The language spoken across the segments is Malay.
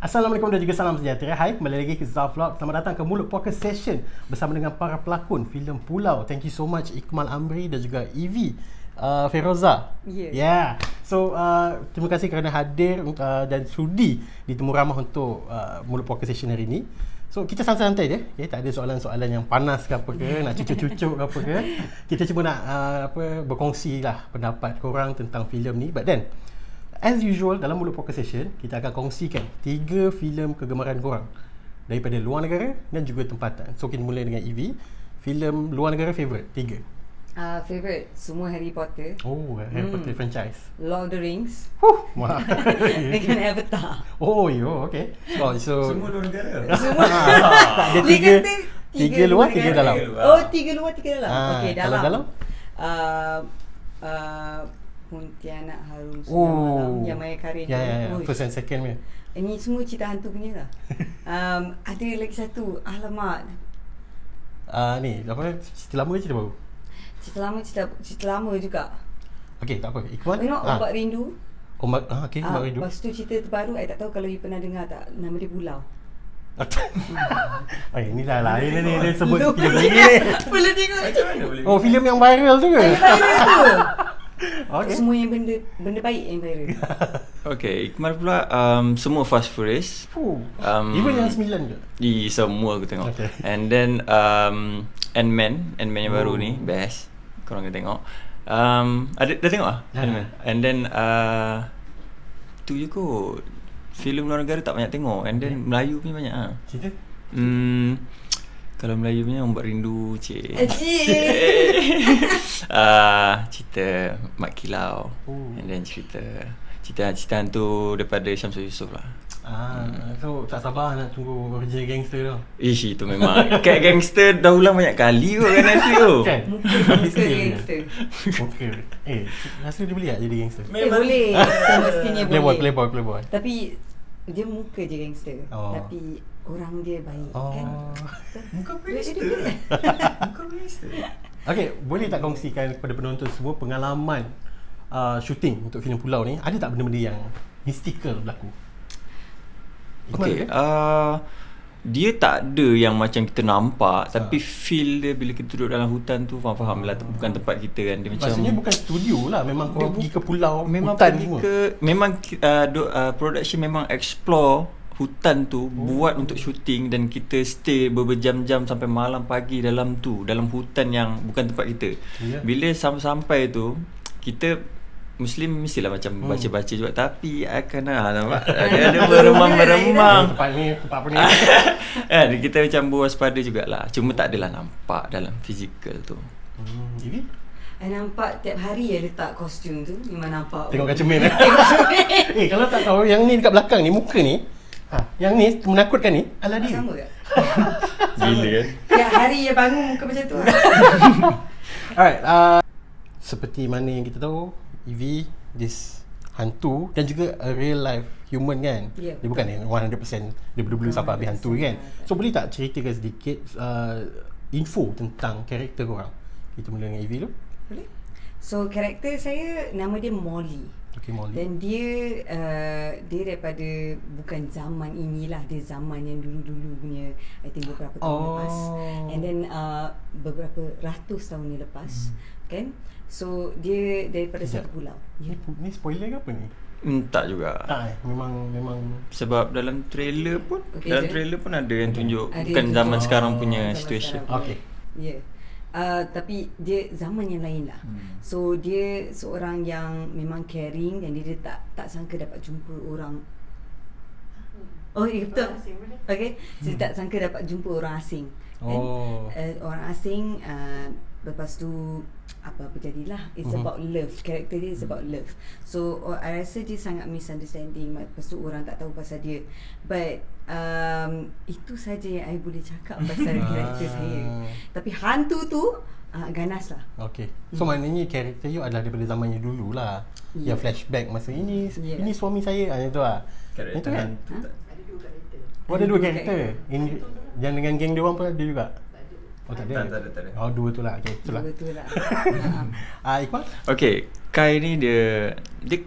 Assalamualaikum dan juga salam sejahtera. Hai, kembali lagi ke Zaf Vlog. Selamat datang ke Mulut Podcast Session bersama dengan para pelakon filem Pulau. Thank you so much Ikmal Amri dan juga Evie uh, Feroza. Yeah. Yeah. So, uh, terima kasih kerana hadir uh, dan sudi ditemu ramah untuk uh, Mulut Podcast Session hari ini. So, kita santai-santai je. Okay? Tak ada soalan-soalan yang panas ke apa ke, nak cucuk-cucuk ke apa ke. Kita cuma nak uh, apa berkongsi lah pendapat korang tentang filem ni. But then, As usual dalam Mulut Podcast Session Kita akan kongsikan Tiga filem kegemaran korang Daripada luar negara Dan juga tempatan So kita mula dengan Evie Filem luar negara favourite Tiga Uh, favourite semua Harry Potter, Oh Harry Hmm. Potter franchise Lord of the Rings Huh Wah dengan Avatar. Oh yo okay oh, So Semua luar negara. Dia Dia tiga kata Tiga luar Tiga negara. dalam Tiga. Oh, tiga luar, tiga dalam. Ah, Okey, kalau dalam. dalam? Uh, uh, Pontianak Harum Sudah Oh Malam yang Maya Karin. Ya ya ya. First and second punya Ini semua cerita hantu punya lah. um, ada lagi satu. Alamak. uh, Ni apa Cerita lama ke cerita baru Cerita lama, cerita, cerita lama juga. Okay tak apa Ikhwan You know, Ah, Ombak Rindu. Ombak ah, Okay Ombak Rindu lepas tu cerita terbaru, I tak tahu kalau you pernah dengar tak. Nama dia Pulau. Oh, ini dah lain ni dia sebut filem ni. Boleh tengok. Oh, filem yang viral tu ke? Okay. Semua yang benda benda baik yang viral. Okay, Ikmal pula um, semua Fast Furious. Fuh. Um, Even yang sembilan ke? Di semua aku tengok. Okay. And then um, Ant-Man, Ant-Man yang baru Oh. ni best. Korang kena tengok. Um, ada dah tengok ah? Dah. Ant-Man. And then uh, tu je kot. Filem luar negara tak banyak tengok. And then Melayu punya banyak ah. Cerita? Hmm, kalau Melayu punya Ombak Rindu cik. Cik. uh, cerita Mak Kilau Oh. And then cerita Cerita cerita hantu daripada Syamsul Yusof lah Ah, so tak sabar nak tunggu original gangster tu. Ish itu memang Kat gangster dah ulang banyak kali kot kan Netflix tu Kan? Muka gangster. Muka. Eh, rasa dia boleh tak jadi gangster? Eh boleh. Semestinya boleh. Playboy, playboy, playboy. Tapi dia muka je gangster. Oh. Tapi orang dia baik Oh. kan. Muka gangster. Muka gangster Okay, boleh tak kongsikan kepada penonton semua pengalaman uh, shooting untuk filem Pulau ni? Ada tak benda-benda yang mystical berlaku? Okay Ikmal, uh, Dia tak ada yang macam kita nampak Tapi feel dia bila kita duduk dalam hutan tu Faham-faham lah Bukan tempat kita kan Dia macam Maksudnya bukan studio lah Memang kau pergi ke pulau Memang Hutan pergi semua ke Memang uh, do, uh, Production memang explore Hutan tu oh. Buat untuk shooting Dan kita stay Berjam-jam Sampai malam pagi Dalam tu Dalam hutan yang Bukan tempat kita. Ya. Bila sampai-sampai tu Kita Muslim mestilah macam Hmm. baca-baca juga. Tapi akan ah, nampak? Ada ada beremang-beremang Tempat ni Tempat apa ni kan, Kita macam berwaspada jugalah. Cuma tak adalah nampak Dalam fizikal tu. Hmm, Ini I nampak tiap hari ya letak kostum tu. Memang nampak. Tengok kaca main eh Eh kalau tak tahu Yang ni dekat belakang ni Muka ni ha, Yang ni menakutkan ni? Alah dia. Sama ke? Gila kan? Tiap hari ya bangun muka macam tu. Alright uh, Seperti mana yang kita tahu Evie This hantu Dan juga a real life human kan? Ya, Dia bukan yang 100% Dia dulu sampai habis hantu kan? So boleh tak ceritakan sedikit uh, Info tentang karakter korang? Kita mula dengan Evie dulu. Boleh? So karakter saya Nama dia Molly Okay Molly Dan dia uh, Dia daripada Bukan zaman inilah Dia zaman yang dulu-dulu punya I think beberapa tahun Oh. lepas And then uh, Beberapa ratus tahun yang lepas Kan So dia Daripada Sekejap. satu pulau Ni, ni spoiler ke apa ni? hmm, Tak juga Tak eh Memang Memang Sebab dalam trailer pun Okay, Dalam je. trailer pun ada yang tunjuk Ada Bukan yang zaman tunjuk. sekarang Oh, punya zaman situation sekarang. Okay Ya yeah. Uh, tapi dia zaman yang lain lah. Hmm. So dia seorang yang memang caring Dan dia, dia tak tak sangka dapat jumpa orang. Oh iya betul. Okay. So dia tak sangka dapat jumpa orang asing. Kan? Oh. uh, Orang asing uh, Lepas tu Apa-apa jadilah. It's Mhm. about love. Karakter dia is about love. So uh, I rasa dia sangat misunderstanding. Lepas tu orang tak tahu pasal dia. But um, Itu saja yang I boleh cakap Pasal karakter Ah. saya. Tapi hantu tu uh, Ganas lah. Okay So maknanya karakter you adalah daripada zamannya dulu lah. Ya. Yang flashback masa ini Ya. Ini suami saya ah, Itu lah. Itu kan? Ha? Oh ada dua Ada dua karakter. In, Yang dengan geng dia orang pun ada juga? Oh tak ada. Tak, tak ada, tak ada. Oh dua tu lah. Okay itulah. Dua tu lah. Ha. Ah Iqbal? Okay Kai ni dia Dia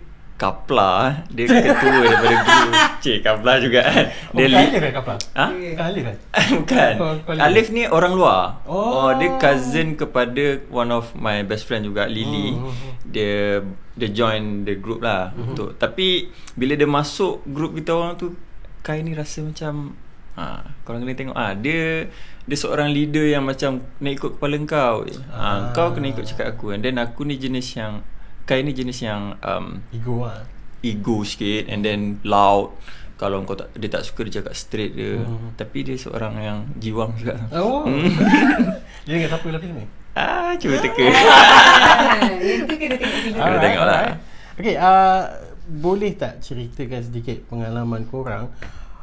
Kapla eh. Dia ketua daripada group Cik Kapla juga kan Oh, Dia bukan lead Alif kan kapal? Ha? Bukan Alif kan? Bukan Oh, Alif. Ni orang luar Oh. oh Dia cousin kepada One of my best friend juga Lily Hmm, hmm, hmm. Dia Dia join the group lah untuk Tapi Bila dia masuk Group kita orang tu Kai ni rasa macam ha, Korang kena tengok ah Dia Dia seorang leader yang macam Nak ikut kepala kau je. Ah. ha, Kau kena ikut cakap aku And then aku ni jenis yang Kai ni jenis yang um, Ego lah. ego sikit and then loud kalau kau tak dia tak suka dia cakap straight dia Hmm. tapi dia seorang yang jiwang juga Oh. Dia dengan siapa dalam filem ni? ah cuba teka Yang tu kena tengok filem. Alright. tengok lah. Okay, uh, boleh tak ceritakan sedikit pengalaman korang?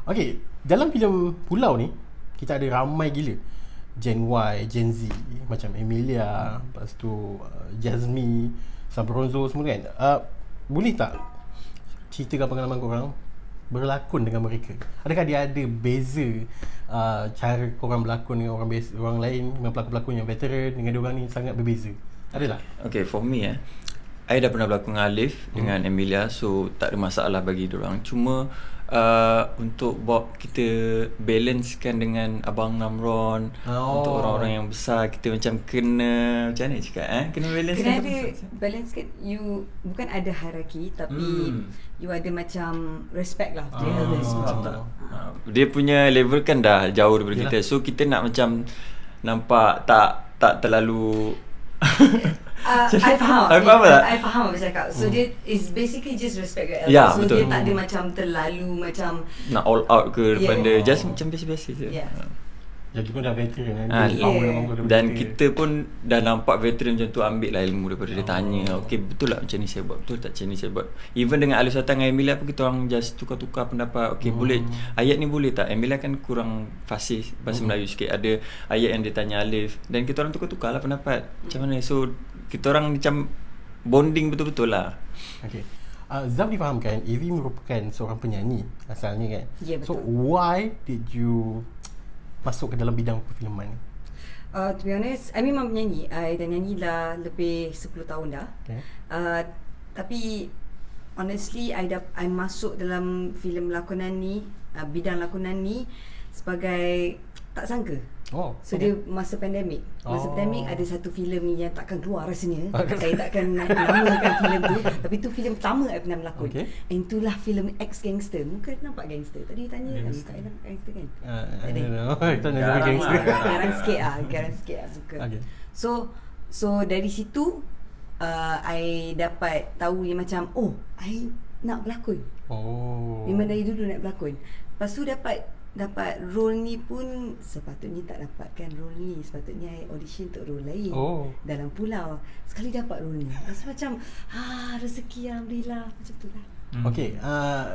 Okay, dalam filem Pulau ni, kita ada ramai gila. Gen Y, Gen Z, macam Emilia, lepas tu uh, Jasmine, Sabronzo semua kan. Uh, boleh tak ceritakan pengalaman korang berlakon dengan mereka? Adakah dia ada beza uh, cara korang berlakon dengan orang biasa, orang lain, dengan pelakon-pelakon yang veteran dengan diorang ni sangat berbeza? Ada tak? okay for me eh I dah pernah berlakon dengan Alif dengan Emilia so tak ada masalah bagi orang cuma uh, untuk buat kita balancekan dengan Abang Namron Oh. untuk orang-orang yang besar kita macam kena macam mana cakap eh kena balance Kena ada balance sikit You Bukan ada hierarki Tapi Hmm. You ada macam Respect lah To Ah. elders macam tu tak? Ha, dia punya level kan dah jauh daripada Yelah. kita. So kita nak macam nampak tak tak terlalu Uh, I faham I faham tak? I, I faham apa cakap So dia Is basically just respect your elders Ya, So betul. dia tak ada macam Terlalu macam nak all out ke depan Yeah. dia just macam biasa-biasa je. Yeah. Lagipun dah veteran kan. Ha, Dia yeah. Dan veteran. kita pun dah nampak veteran macam tu ambil lah ilmu daripada dia Oh. tanya Okay betul tak macam ni saya buat Betul tak macam ni saya buat Even dengan Alif Sultan dengan Emilia pun kita orang just tukar-tukar pendapat Okay Hmm. boleh Ayat ni boleh tak Emilia kan kurang fasih Bahasa Hmm. Melayu sikit Ada ayat yang dia tanya Alif Dan kita orang tukar-tukar lah pendapat Macam mana So kita orang macam Bonding betul-betul lah Okay. Uh, Zaf difahamkan Evie merupakan seorang penyanyi asalnya kan. Ya, So betul. why did you masuk ke dalam bidang perfilman ni? uh, To be honest I memang menyanyi I dah nyanyi dah Lebih 10 tahun dah Okay. uh, Tapi Honestly I dah I masuk dalam filem lakonan ni uh, Bidang lakonan ni Sebagai Tak sangka Oh. So okay. dia masa pandemik Masa Oh. pandemik ada satu filem ni yang takkan keluar rasanya. Saya takkan na- namakan filem tu Tapi tu filem pertama saya pernah melakon Okay. And itulah filem ex-gangster Muka nampak gangster Tadi tanya kan Gangster. muka I nampak gangster kan Uh, Tak I ada. don't know. Kita nak jadi Garang gangster. lah, garang. Garang sikit lah Garang sikit lah muka Okay. So So dari situ uh, I dapat tahu yang macam Oh I nak berlakon Oh. Memang dari dulu nak berlakon Lepas tu dapat Dapat role ni pun Sepatutnya tak dapatkan role ni Sepatutnya I audition untuk role lain Oh. Dalam pulau Sekali dapat role ni Rasa macam ah Rezeki Alhamdulillah Macam tu lah Okay. Uh,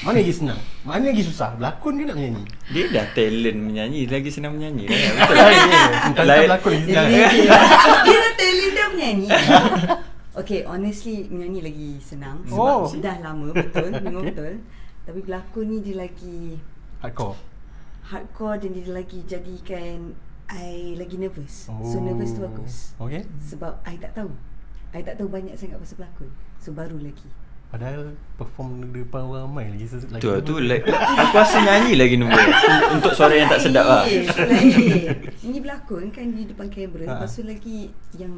mana lagi senang? Mana lagi susah? Berlakon ke nak menyanyi? Dia dah talent menyanyi Lagi senang menyanyi lah Betul lah. Entah Lain- berlakon lagi Dia senang. dia Dia dah talent dah menyanyi Okay honestly Menyanyi lagi senang Oh. Sebab dah lama Betul Memang Okay. betul Tapi berlakon ni dia lagi Hardcore. Hardcore Dan dia lagi jadikan I lagi nervous So Oh. nervous tu bagus Okay. Sebab I tak tahu I tak tahu banyak sangat pasal pelakon So baru lagi Padahal perform depan orang ramai lagi. ses- lagi Tu tu like, Aku rasa nyanyi lagi nombor Untuk suara yang tak sedap lah. Ini berlakon kan di depan kamera Ha. Lepas tu lagi Yang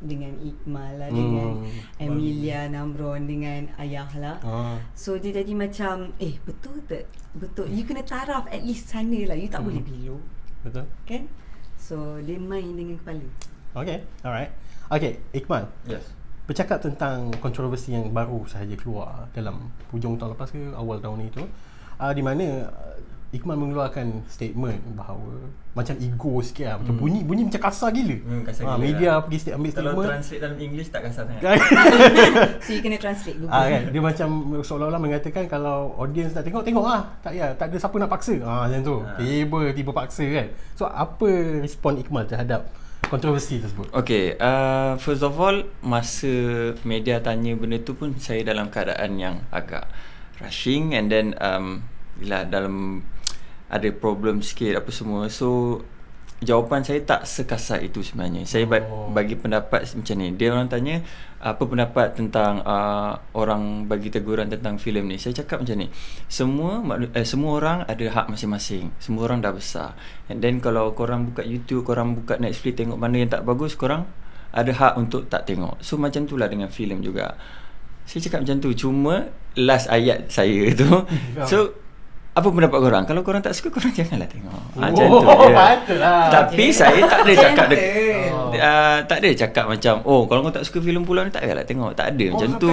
Dengan Iqmal lah Hmm, Dengan bagus. Emilia Namron Dengan Ayah lah Ah. So dia jadi macam Eh betul tak Betul You kena taraf at least sana lah You tak Hmm. boleh below Betul. Kan So dia main dengan kepala Okay. Alright. Okay. Iqmal. Yes Bercakap tentang kontroversi yang baru sahaja keluar dalam hujung tahun lepas ke awal tahun ni tu uh, di mana Iqmal mengeluarkan statement bahawa macam ego sikit lah. Macam Hmm. bunyi bunyi macam kasar gila. Hmm, kasar Ah, gila media lah. pergi sta- ambil Kalau statement. translate dalam English tak kasar sangat So you kena translate Google Ah kan dia macam seolah-olah mengatakan kalau audience nak tengok tengok lah. Tak ya, tak ada siapa nak paksa. Ah macam tu. Ah. Tiba tiba paksa kan. So apa respon Iqmal terhadap kontroversi tersebut? Okay, uh, first of all Masa media tanya benda tu pun Saya dalam keadaan yang agak Rushing and then um, Bila dalam Ada problem sikit apa semua So jawapan saya tak sekasar itu sebenarnya. Saya Oh. bagi pendapat macam ni. Dia orang tanya apa pendapat tentang uh, orang bagi teguran tentang filem ni. Saya cakap macam ni. Semua eh, semua orang ada hak masing-masing. Semua orang dah besar. And then kalau korang buka YouTube, korang buka Netflix tengok mana yang tak bagus, korang ada hak untuk tak tengok. So macam itulah dengan filem juga. Saya cakap macam tu. Cuma last ayat saya tu. so apa pendapat korang? Kalau korang tak suka korang janganlah tengok. Ah, macam tu Oh, je. patutlah. Tapi saya tak ada cakap de-. Oh. uh, tak ada cakap macam oh kalau kau tak suka filem pulau ni tak payahlah tengok. Tak ada Oh, macam tu.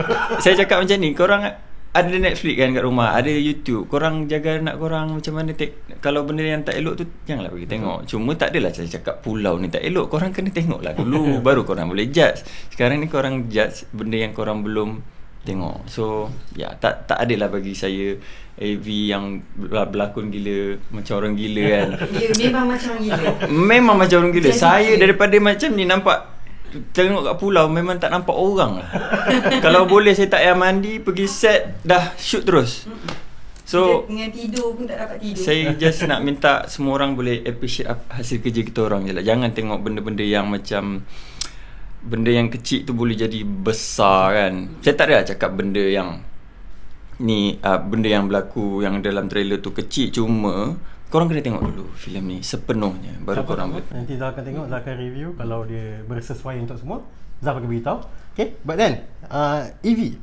saya cakap macam ni, korang ada Netflix kan kat rumah, ada YouTube. Korang jaga anak korang macam mana tek kalau benda yang tak elok tu janganlah bagi tengok. Cuma tak adalah saya cakap pulau ni tak elok. Korang kena tengok lah dulu baru korang boleh judge. Sekarang ni korang judge benda yang korang belum tengok. So, ya tak tak adalah bagi saya AV yang berlakon gila macam orang gila kan. Ya, memang macam gila. Memang macam orang gila. Jadi Saya gila. daripada macam ni nampak tengok kat pulau memang tak nampak orang lah. Kalau boleh saya tak payah mandi, pergi set dah shoot terus. So dengan tidur pun tak dapat tidur. saya just nak minta semua orang boleh appreciate ap- hasil kerja kita orang je lah. Jangan tengok benda-benda yang macam benda yang kecil tu boleh jadi besar kan. Saya tak ada lah cakap benda yang ni uh, benda yang berlaku yang dalam trailer tu kecil cuma korang kena tengok dulu filem ni sepenuhnya baru Siapa korang tahu, boleh Nanti Zal akan tengok, Zal akan review Kalau dia bersesuai untuk semua Zal akan beritahu Okay, but then uh, Evie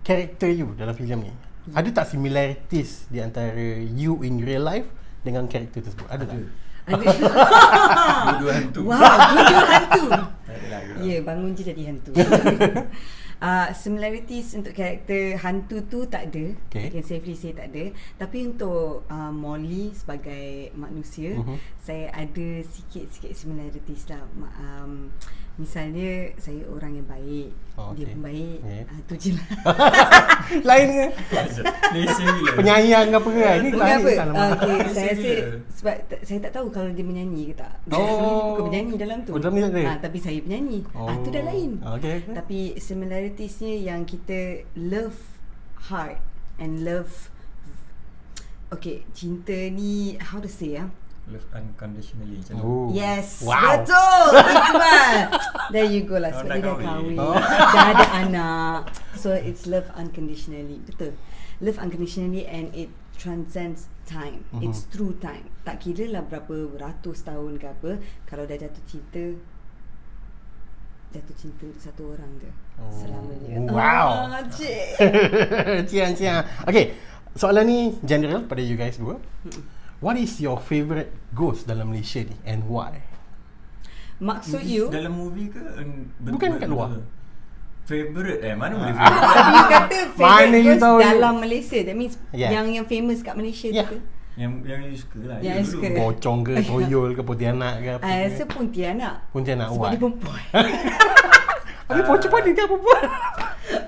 Karakter you dalam filem ni Ada tak similarities Di antara you in real life Dengan karakter tersebut Ada tak? Ada. Dua hantu. Wow, dua hantu. Ya, yeah, bangun je jadi hantu. Uh, similarities untuk karakter hantu tu tak ada Okay. I can safely say tak ada Tapi untuk uh, Molly sebagai manusia Mhm. Saya ada sikit-sikit similarities lah um, Misalnya saya orang yang baik Oh, Dia okay. pun baik Okay. uh, Tu je lah Lain ke? Penyayang ke apa kan? Ni Bukan lain apa uh, okay, Saya rasa ke? Sebab t- saya tak tahu kalau dia menyanyi ke tak Oh. Bukan penyanyi dalam tu Oh, dalam ni? Ah, Tapi saya penyanyi oh. ah, Tu dah lain Ah, okay, okay. Tapi similarities-nya yang kita love hard and love Okay, cinta ni how to say ah? Love unconditionally macam tu. Oh. Yes, Wow. betul. Iqbal. There you go lah. Oh, Sebab dia dah kahwin. Oh. Dah ada anak. So it's love unconditionally. Betul. Love unconditionally and it transcends time. Mhm. It's through time. Tak kira lah berapa ratus tahun ke apa. Kalau dah jatuh cinta, jatuh cinta untuk satu orang je. Oh. Selamanya. Wow. Ah, cik. cian cian. Okay, soalan ni general pada you guys dua. What is your favourite ghost dalam Malaysia ni and why? Maksud you, Dalam movie ke? en- Bukan kat luar. Favorite eh? Mana boleh Ah. favorite? tapi you kata Mana favourite you ghost tahu you- dalam Malaysia. That means Yeah. yang yang famous kat Malaysia Yeah. tu ke? yang yang you suka lah. Yang You I dulu. suka. Pocong ke, toyol ke, pontianak ke apa I ke? rasa Pontianak. Pontianak Sebab why? dia perempuan. Tapi pocong pun dia perempuan.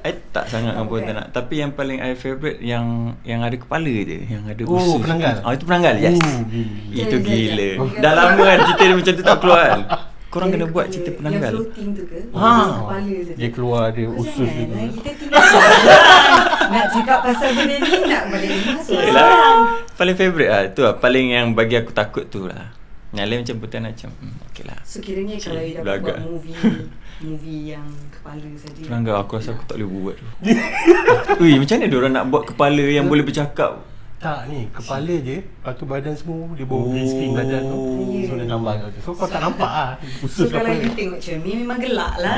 I tak sangat dengan Bukan. Pontianak Tapi yang paling I favourite Yang yang ada kepala je Yang ada Oh, usus penanggal? Ah Itu penanggal yes Oh, gila. Itu gila Ya. Dah lama kan cerita dia macam tu tak keluar kan Korang Dia kena buat cerita Yang penanggal floating tu ke? Ha. Kepala saja. Dia keluar dia usus dia. lah, Kita tinggal Nak cakap pasal benda ni Nak balik masuk Paling favourite lah Itu lah Paling yang bagi aku takut tu lah Yang lain macam Pontianak macam hmm, Okay lah. So kiranya kalau you dapat Belagak. buat movie Movie yang kepala saja. Pelanggar aku rasa aku tak boleh buat tu. Ui macam mana diorang nak buat kepala yang boleh bercakap? Tak ni, kepala je. Lepas tu badan semua Dia bawa green screen badan tu. Ya. So dia tambah kat tu So kau tak nampak lah So kalau you tengok cermin Memang gelak lah.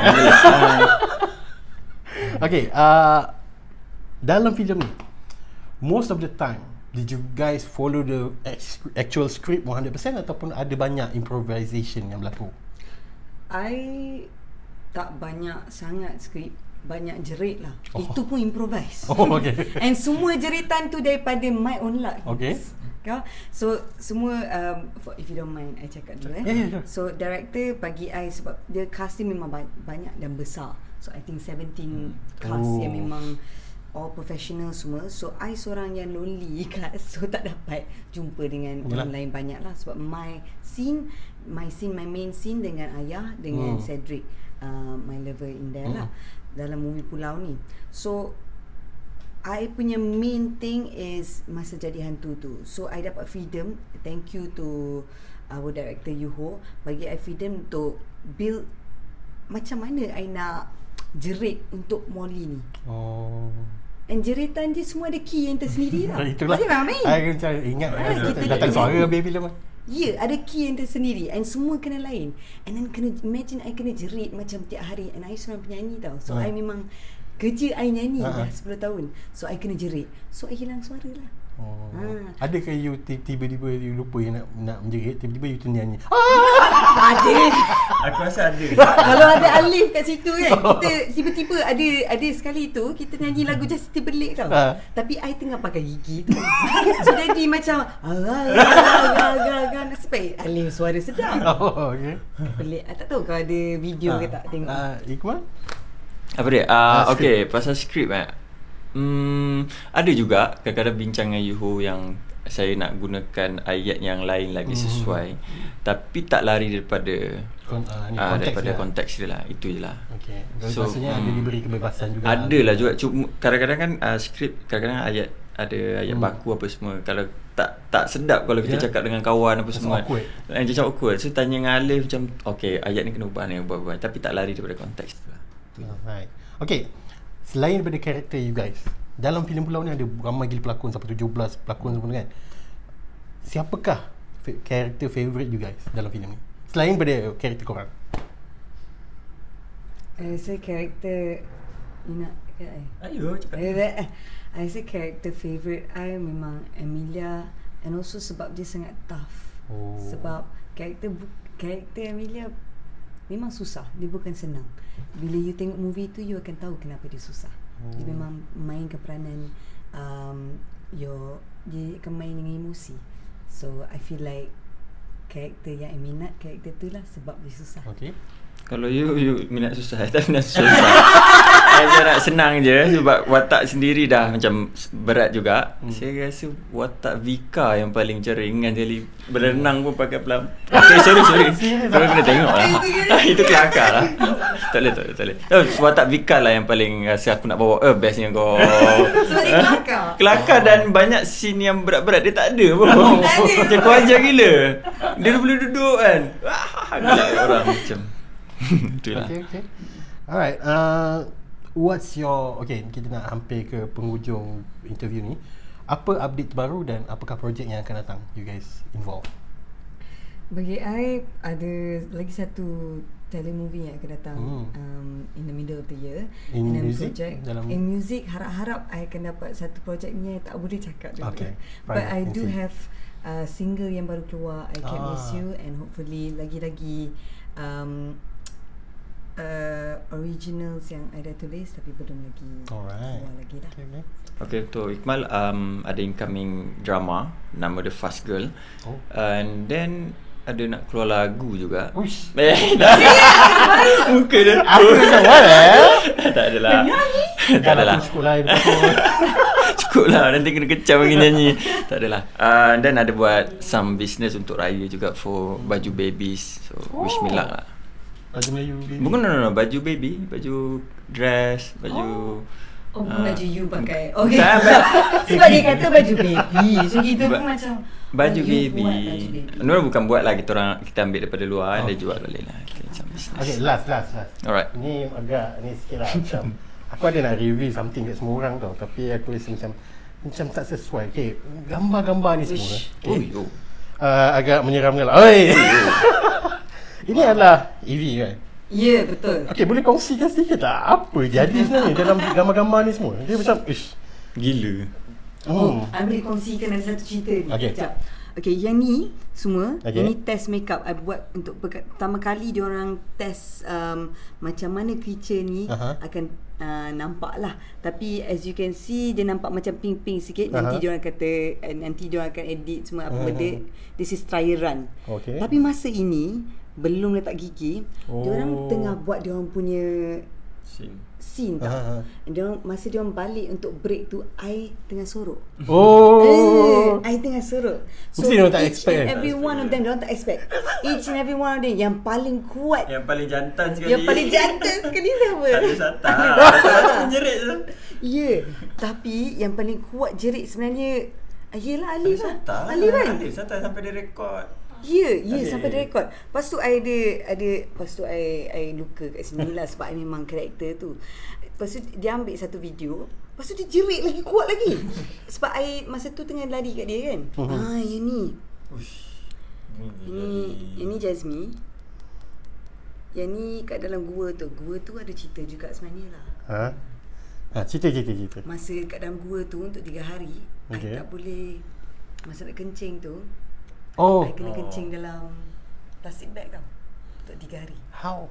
Okay uh, Dalam filem ni Most of the time Did you guys follow the actual script 100% Ataupun ada banyak improvisation yang berlaku? I tak banyak sangat skrip banyak jerit lah. Oh. Itu pun improvise. Oh, okay. And semua jeritan tu daripada my own luck. Okay. Kau? So semua um, for, if you don't mind I cakap dulu eh. Yeah, yeah, sure. So director bagi I sebab dia casting memang ba- banyak dan besar. So I think 17 cast Oh. yang memang all professional semua. So I seorang yang lonely cast. So tak dapat jumpa dengan Yalah. orang lain banyak lah sebab my scene my scene my main scene dengan ayah dengan Hmm. Cedric uh, my lover in there lah dalam movie Pulau ni. So I punya main thing is masa jadi hantu tu. So I dapat freedom. Thank you to our director Yuho bagi I freedom untuk build macam mana I nak jerit untuk Molly ni. Oh. And jeritan dia semua ada key yang tersendiri tau. Itulah. Boleh faham eh? I macam ingat Ah, kita datang ni- suara habis filem kan. Ya, yeah, ada key yang tersendiri and semua kena lain. And then kena imagine I kena jerit macam tiap hari and I seorang penyanyi tau. So Ha. I memang kerja I nyanyi Ha, ha. dah 10 tahun. So I kena jerit. So I hilang suara lah. Oh. Ah. Ada ke you ti- tiba-tiba you lupa yang nak nak menjerit, tiba-tiba you ternyanyi. ada. Aku rasa ada. Kalau ada Alif kat situ kan, kita tiba-tiba ada ada sekali tu kita nyanyi lagu Justin Timberlake tau. Ha. Tapi I tengah pakai gigi tu. so jadi macam agak-agak nasib baik Alif suara sedap. Oh, okay. Pelik. I tak tahu kau ada video ke tak tengok. Ah, Iqbal? Apa dia? Ah, Uh, okay, pasal skrip eh. Hmm, ada juga kadang-kadang bincang dengan yang saya nak gunakan ayat yang lain lagi Hmm. sesuai. Tapi tak lari daripada Kon, ah, ni ah, konteks daripada dia. konteks dia lah. Itu je lah. Okay. So, maksudnya ada hmm. diberi kebebasan juga. Ada lah juga Cuma kadang-kadang kan uh, skrip Kadang-kadang ayat Ada ayat Hmm. baku apa semua Kalau tak tak sedap Kalau kita Ya. cakap dengan kawan apa Macam semua awkward. Eh, Macam awkward So tanya dengan Alif macam Okay ayat ni kena ubah ni ubah-ubah Tapi tak lari daripada konteks tu lah Alright. Okay. Selain daripada karakter you guys, dalam filem Pulau ni ada ramai gila pelakon sampai 17 pelakon semua kan. Siapakah karakter favourite you guys dalam filem ni? Selain daripada karakter korang. I rasa karakter You nak kat I? Ayo cakap I I rasa karakter favourite I memang Amelia And also sebab dia sangat tough Oh. Sebab karakter bu- karakter Amelia Memang susah. Dia bukan senang. Bila you tengok movie tu You akan tahu kenapa dia susah. Dia Oh. memang mainkan peranan um, your, Dia akan main dengan emosi. So I feel like Karakter yang I minat Karakter tu lah Sebab dia susah. Okay. Kalau you, you minat susah. Tak minat susah. Saya nak senang je Sebab watak sendiri dah Macam berat juga. Hmm. Saya rasa watak Vika Yang paling macam ringan Jadi berenang pun pakai pelam. Okay sorry sorry. Sorry kena tengok lah. Itu kelakar lah. Tak boleh tak boleh, tak boleh. Oh, Watak Vika lah yang paling Rasa aku nak bawa. Eh bestnya kau. Sebab dia kelakar. Kelakar dan banyak scene yang berat-berat. Dia tak ada pun. Macam kau ajar gila. Dia boleh duduk kan. Gelak orang macam Itulah Okay, okay. Alright. Uh, what's your okay? Kita nak hampir ke penghujung interview ni. Apa update terbaru dan apakah projek yang akan datang? You guys involved. Bagi I ada lagi satu telemovie yang akan datang Hmm. um, in the middle of the year. In And then music? Project, Dalam- in music harap-harap I akan dapat satu projek ni yang tak boleh cakap dulu. Okay, But fine, I do music. have uh, single yang baru keluar I Can't Ah. Miss You and hopefully lagi-lagi um, uh, originals yang I dah tulis tapi belum lagi Alright. keluar lagi lah. Okay, okay. Okay untuk Iqmal um, ada incoming drama nama dia Fast Girl. Oh. And then ada nak keluar lagu juga. Uish. Eh, dah. Muka dia. Aku macam what eh? tak adalah. tak adalah. Cukup lah. Cukup lah Nanti kena kecam lagi nyanyi Tak adalah uh, Dan ada buat Some business untuk raya juga For baju babies So wish me luck lah Baju Melayu. baby. Bukan no, no, no Baju baby Baju dress Baju Oh, bukan Ah. baju you pakai. Okay. Ba- Sebab dia kata baju baby. So kita pun Ba- macam Baju you baby buat baju baby. No bukan buat lah Kita orang Kita ambil daripada luar Oh. Dia jual balik lah Kita macam business Okay, last, last, last. Alright Ni agak ni sikit lah macam Aku ada nak review something kat semua orang tau Tapi aku rasa macam Macam tak sesuai Okay, gambar-gambar ni semua okay. oh. uh, Agak menyeramkan lah Oi! Ini adalah EV kan Ya, yeah, betul. Okay, boleh kongsikan sedikit tak Apa jadi sebenarnya dalam gambar-gambar ni semua Dia macam Ish Gila Oh, hmm. I boleh kongsikan ada satu cerita ni. Okay. Sekejap. Okay, yang ni semua, Okay. yang ni test makeup I buat untuk pertama kali dia orang test um, macam mana creature ni Aha. akan uh, nampak lah. Tapi as you can see dia nampak macam pink-pink sikit. Nanti dia orang kata uh, nanti dia orang akan edit semua apa Mhm. benda. This is trial run. Okay. Tapi masa ini belum letak gigi, oh. dia orang tengah buat dia orang punya Scene scene tau. Aha. Dia orang masa dia orang balik untuk break tu I tengah sorok. Oh Eh, I tengah sorok. Mesti diorang tak each expect and kan? every one of them, diorang tak expect. Each and every one of them yang paling kuat, Yang paling jantan sekali yang paling jantan sekali siapa? Tak ada satan Tak. Menjerit tu Ya, tapi yang paling kuat jerit sebenarnya ah, Yelah Alif lah Sata Alif kan Alif Sata sampai dia rekod Ya, ya Alif. sampai dia rekod. Lepas tu I ada ada lepas tu I I luka kat sini lah sebab I memang karakter tu. Lepas tu dia ambil satu video, lepas tu dia jerit lagi kuat lagi. Sebab I masa tu tengah lari kat dia kan. Ah, yang ni. Ush Ini ini Jazmi. Yang ni kat dalam gua tu. Gua tu ada cerita juga sebenarnya lah. Ha? Ha, cerita cerita cerita. Masa kat dalam gua tu untuk 3 hari, Okay. I tak boleh masa nak kencing tu, Oh, I kena Oh. kencing dalam plastic bag tau. Untuk 3 hari. how?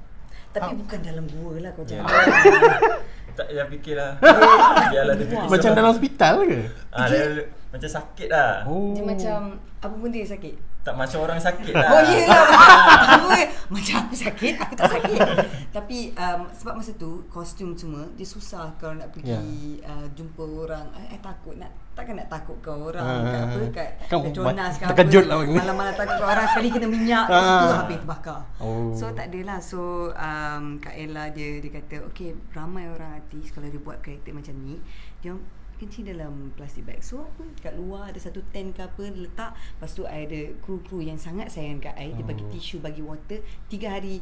Tapi How? bukan dalam gua lah kau Ya. jangan. Tak payah fikirlah Biarlah dia fikir Macam dalam hospital ke? ah, dia, Macam sakit lah Oh. Dia macam apa benda yang sakit? Tak macam orang sakit lah Oh iyalah. Aku eh, macam aku sakit, aku tak sakit. Tapi um, sebab masa tu kostum semua dia susah kalau nak pergi Ya. uh, jumpa orang. I, I takut nak takkan nak takut kau orang Ah, kat apa kat kan Petronas ke apa. terkejut lah. Malam-malam takut kau orang sekali kena minyak Ah. situ habis terbakar. Oh. So tak adalah. So um, Kak Ella dia dia kata okay ramai orang artis kalau dia buat karakter macam ni dia kencing dalam plastic bag. So aku kat luar ada satu tent ke apa letak. Lepas tu I ada kru-kru yang sangat sayang kat I. Dia bagi Oh. tisu, bagi water. Tiga hari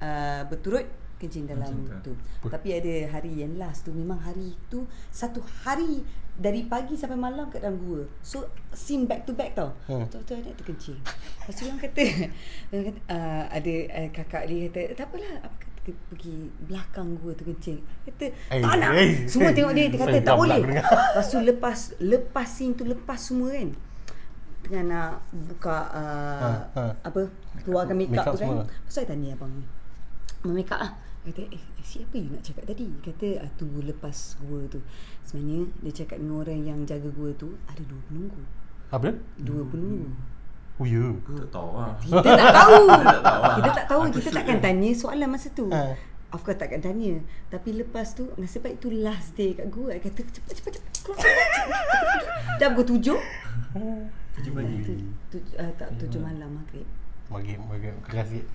uh, berturut kencing dalam Macam tu. tu. Tapi ada hari yang last tu memang hari tu satu hari dari pagi sampai malam kat dalam gua. So scene back to back tau. Hmm. Hmm. Tu ada tu kencing. Lepas tu orang kata, orang kata uh, ada uh, kakak dia kata tak apalah apa kita pergi belakang gua tu kencing. Kata Eh, tak nak. eh. Semua tengok dia dia kata tak boleh. Lepas tu lepas lepas scene tu lepas semua kan. Tengah nak buka uh, Ha, ha. apa keluarkan make Make up up tu kan. Lepas tu saya tanya abang ni. Make up lah. Kata, eh siapa you nak cakap tadi? Kata, ah, tunggu lepas gua tu. Sebenarnya, dia cakap dengan orang yang jaga gua tu, ada dua penunggu. Apa? Dua penunggu. Oh ya. Tak tahu lah Kita tak tahu. tak tahu lah. kita tak tahu. Kita takkan tanya soalan masa tu. Ha. Of course takkan tanya. Tapi lepas tu, nasib baik tu last day kat gua. I kata, cepat, cepat, cepat. Keluar, keluar. Dah pukul tujuh. Tujuh pagi Tu, tu, uh, tak, tujuh malam maghrib. Bagi bagi keras sikit.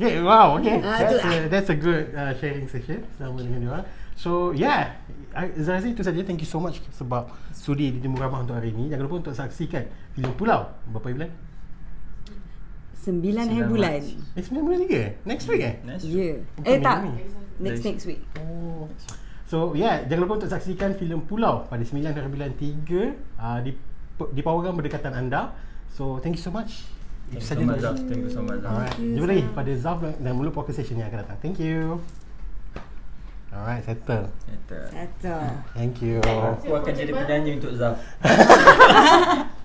Okay, wow, okay. Ah, that's, a, that's a good uh, sharing session sama dengan dia. So, yeah. I- Zarazi itu saja. Thank you so much sebab sudi di Timur Ramah untuk hari ini. Jangan lupa untuk saksikan filem Pulau. Berapa bulan? Sembilan hari Sembilan bulan. Eh, 9 bulan lagi? Next week eh? Next Ya. week. Bukan Eh tak. ni. Next Next- week. Oh. So, yeah. Jangan lupa untuk saksikan filem Pulau pada 9 hari bulan 3 uh, di di Poweran berdekatan anda. So, thank you so much. Thank you saja so much Thank you so much Alright. Jumpa lagi pada Zaf dan Mulut Podcast Session yang akan datang. Thank you. Alright, settle. Kata Atau. Thank you. Aku akan jadi penyanyi untuk Zaf